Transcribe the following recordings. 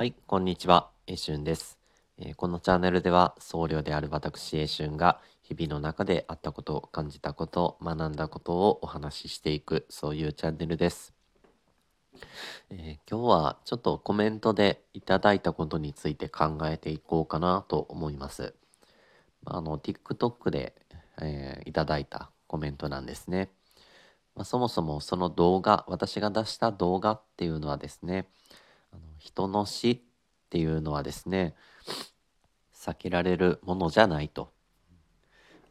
はい、こんにちは。えしゅんです、えー、このチャンネルでは僧侶である私えしゅんが日々の中であったこと、感じたこと、学んだことをお話ししていく、そういうチャンネルです。えー、今日はちょっとコメントでいただいたことについて考えていこうかなと思います。あの、TikTok で、えー、いただいたコメントなんですね。まあ、そもそもその動画、私が出した動画っていうのはですね、あの人の死っていうのはですね避けられるものじゃないと。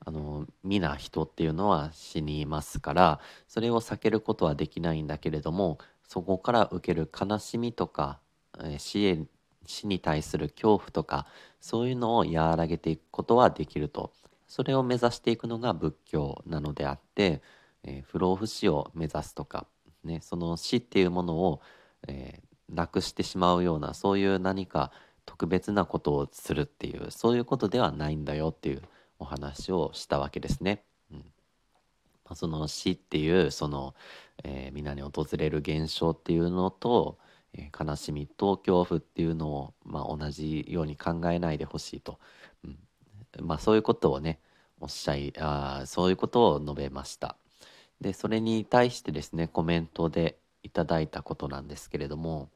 あの皆人っていうのは死にますからそれを避けることはできないんだけれどもそこから受ける悲しみとか、え死へ死に対する恐怖とかそういうのを和らげていくことはできるとそれを目指していくのが仏教なのであって、えー、不老不死を目指すとか、ね、その死っていうものを、えー、なくしてしまうようなそういう何か特別なことをするっていうそういうことではないんだよっていうお話をしたわけですね。うんまあ、その死っていうその、えー、皆に訪れる現象っていうのと、えー、悲しみと恐怖っていうのを、まあ、同じように考えないでほしいと、うんまあ、そういうことをねおっしゃいあそういうことを述べました。でそれに対してですねコメントでいただいたことなんですけれども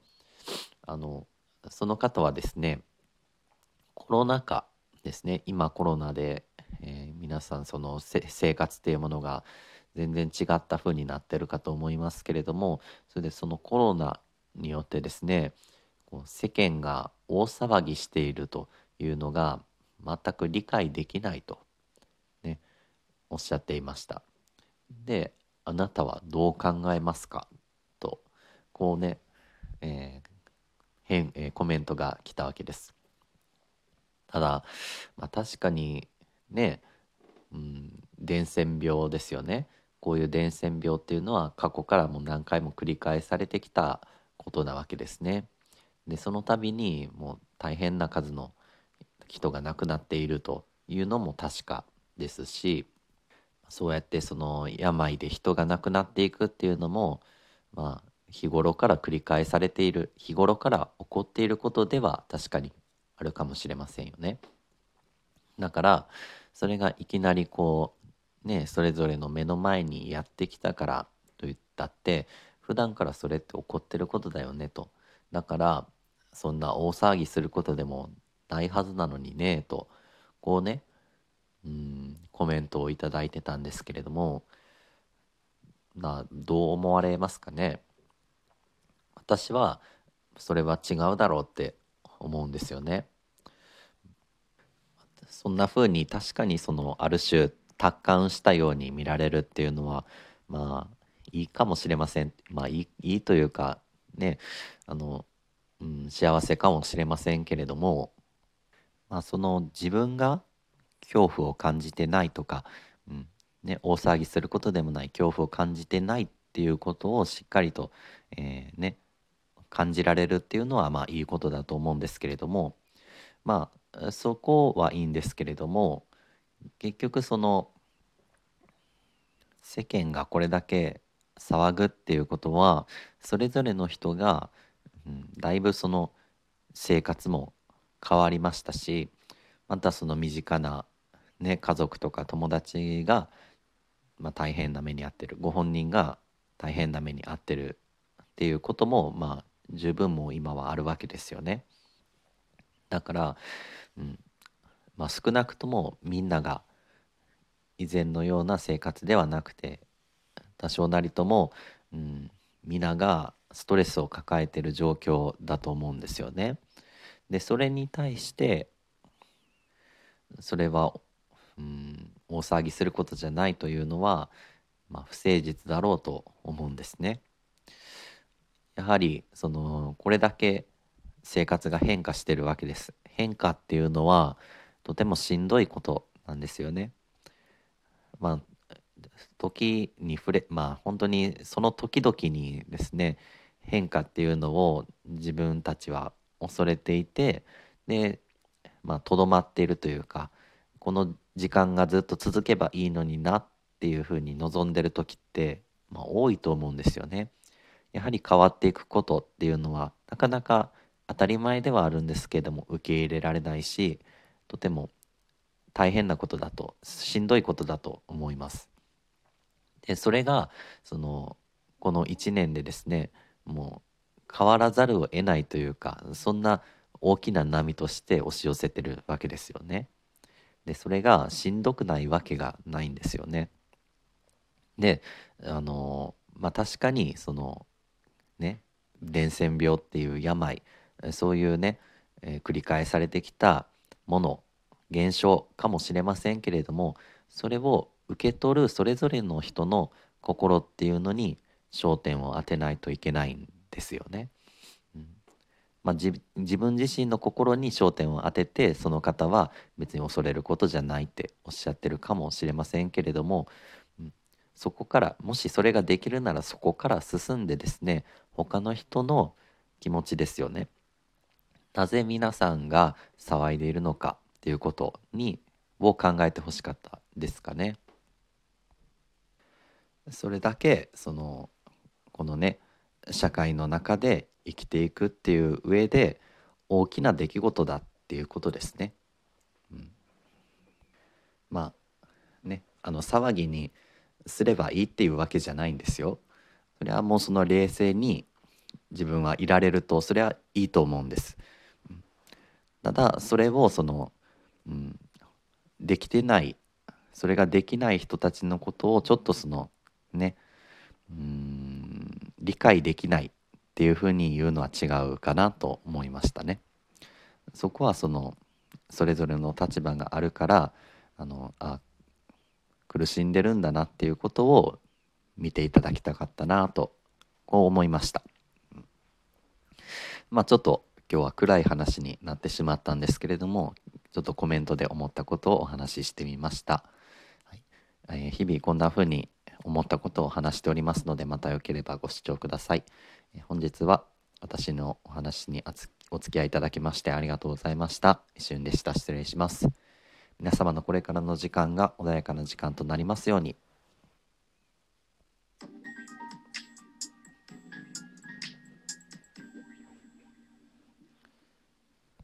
あのその方はですねコロナ禍ですね今コロナで、えー、皆さんその生活っていうものが全然違った風になってるかと思いますけれどもそれでそのコロナによってですねこう世間が大騒ぎしているというのが全く理解できないと、ね、おっしゃっていました。であなたはどう考えますか？とこうね、えー、変、えー、コメントが来たわけです。ただ、まあ、確かにね、うん、伝染病ですよね。こういう伝染病っていうのは過去からも何回も繰り返されてきたことなわけですね。でその度にもう大変な数の人が亡くなっているというのも確かですしそうやってその病で人が亡くなっていくっていうのもまあ日頃から繰り返されている日頃から起こっていることでは確かにあるかもしれませんよね。だからそれがいきなりこうねそれぞれの目の前にやってきたからと言ったって普段からそれって起こってることだよねと。だからそんな大騒ぎすることでもないはずなのにねとこうねうんコメントを頂いてたんですけれどもなどう思われますかね？私はそれは違うだろうって思うんですよね。そんな風に確かにそのある種達観したように見られるっていうのはまあいいかもしれませんまあいいいいというかねあの、うん、幸せかもしれませんけれども、まあ、その自分が恐怖を感じてないとか、うんね、大騒ぎすることでもない恐怖を感じてないっていうことをしっかりと、えー、ね感じられるっていうのはまあいいことだと思うんですけれどもまあそこはいいんですけれども結局その世間がこれだけ騒ぐっていうことはそれぞれの人が、うん、だいぶその生活も変わりましたしまたその身近な、ね、家族とか友達が、まあ、大変な目に遭ってるご本人が大変な目に遭ってるっていうこともまあ十分もう今はあるわけですよね。だから、うんまあ、少なくともみんなが以前のような生活ではなくて多少なりとも、うん、皆がストレスを抱えている状況だと思うんですよね。でそれに対してそれは、うん、大騒ぎすることじゃないというのは、まあ、不誠実だろうと思うんですね。やはりそのこれだけ生活が変化してるわけです変化っていうのはとてもしんどいことなんですよねまあ時に触れまあ本当にその時々にですね変化っていうのを自分たちは恐れていてでまあとどまっているというかこの時間がずっと続けばいいのになっていうふうに望んでる時って、まあ、多いと思うんですよね。やはり変わっていくことっていうのはなかなか当たり前ではあるんですけれども受け入れられないしとても大変なことだとしんどいことだと思います。でそれがそのこの1年でですねもう変わらざるを得ないというかそんな大きな波として押し寄せてるわけですよね。でそれがしんどくないわけがないんですよね。であのまあ確かにそのね伝染病っていう病そういうね、えー、繰り返されてきたもの現象かもしれませんけれどもそれを受け取るそれぞれの人の心っていうのに焦点を当てないといけないんですよね。うんまあ、自分自身の心に焦点を当ててその方は別に恐れることじゃないっておっしゃってるかもしれませんけれども、そこからもしそれができるならそこから進んでですね他の人の気持ちですよね。なぜ皆さんが騒いでいるのかっていうことにを考えてほしかったですかね。それだけそのこのね社会の中で生きていくっていう上で大きな出来事だっていうことですね。うん、まあねあの騒ぎにすればいいっていうわけじゃないんですよ。それはもうその冷静に自分はいられるとそれはいいと思うんです。ただそれをその、うん、できてないそれができない人たちのことをちょっとそのねうん理解できないっていうふうに言うのは違うかなと思いましたね。そこはそのそれぞれの立場があるからあのあ苦しんでるんだなっていうことを見ていただきたかったなとこう思いました。まあちょっと今日は暗い話になってしまったんですけれどもちょっとコメントで思ったことをお話ししてみました。はいえー、日々こんな風に思ったことを話しておりますのでまたよければご視聴ください。えー、本日は私のお話にお付き合いいただきましてありがとうございました。一瞬でした。失礼します。皆様のこれからの時間が穏やかな時間となりますように。